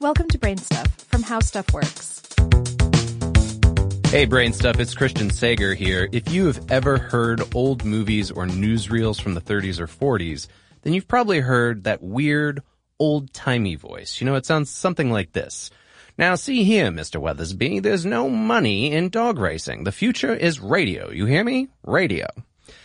Welcome to Brain Stuff from How Stuff Works. Hey, Brain Stuff, it's Christian Sager here. If you have ever heard old movies or newsreels from the 30s or 40s, then you've probably heard that weird, old-timey voice. You know, it sounds something like this. Now see here, Mr. Weathersby, there's no money in dog racing. The future is radio. You hear me? Radio.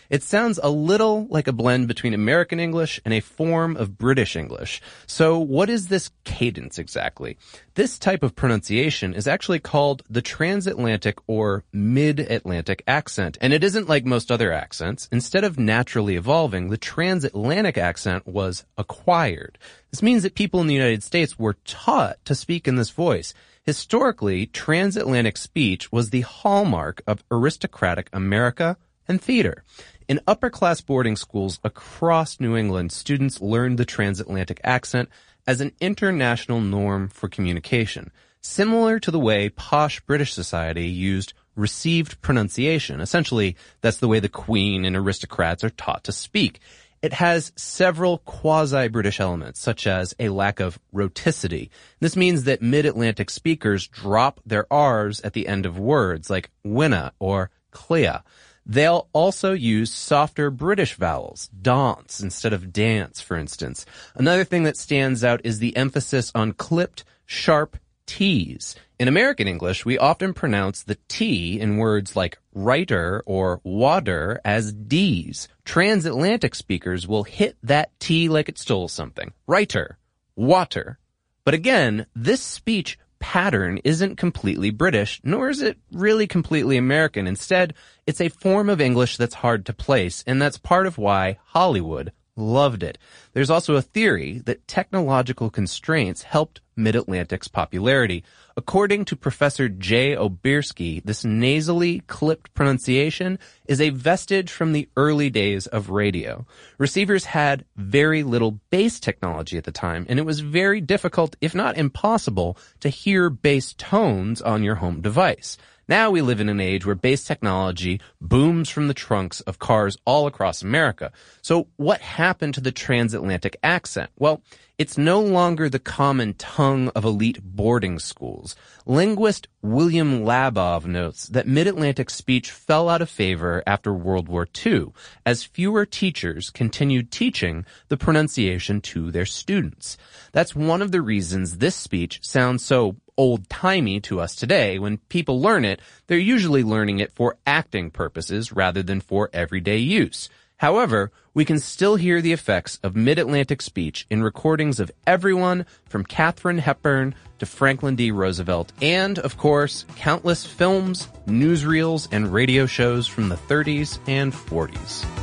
It sounds a little like a blend between American English and a form of British English. So what is this cadence exactly? This type of pronunciation is actually called the transatlantic or mid-Atlantic accent. And it isn't like most other accents. Instead of naturally evolving, the transatlantic accent was acquired. This means that people in the United States were taught to speak in this voice. Historically, transatlantic speech was the hallmark of aristocratic America and theater. In upper class boarding schools across New England, students learned the transatlantic accent as an international norm for communication, similar to the way posh British society used received pronunciation. Essentially, that's the way the Queen and aristocrats are taught to speak. It has several quasi-British elements, such as a lack of rhoticity. This means that mid-Atlantic speakers drop their R's at the end of words, like winna or clea. They'll also use softer British vowels, dance instead of dance, for instance. Another thing that stands out is the emphasis on clipped, sharp T's. In American English, we often pronounce the T in words like writer or water as D's. Transatlantic speakers will hit that T like it stole something. Writer, water. But again, this speech pattern isn't completely British, nor is it really completely American. Instead, it's a form of English that's hard to place, and that's part of why Hollywood loved it. There's also a theory that technological constraints helped Mid-Atlantic's popularity. According to Professor Jay O'Berski, this nasally clipped pronunciation is a vestige from the early days of radio. Receivers had very little bass technology at the time, and it was very difficult, if not impossible, to hear bass tones on your home device. Now we live in an age where bass technology booms from the trunks of cars all across America. So what happened to the transatlantic accent? Well, it's no longer the common tongue of elite boarding schools. Linguist William Labov notes that mid-Atlantic speech fell out of favor after World War II as fewer teachers continued teaching the pronunciation to their students. That's one of the reasons this speech sounds so old-timey to us today. When people learn it, they're usually learning it for acting purposes rather than for everyday use. However, we can still hear the effects of mid-Atlantic speech in recordings of everyone from Katharine Hepburn to Franklin D. Roosevelt and, of course, countless films, newsreels, and radio shows from the 30s and 40s.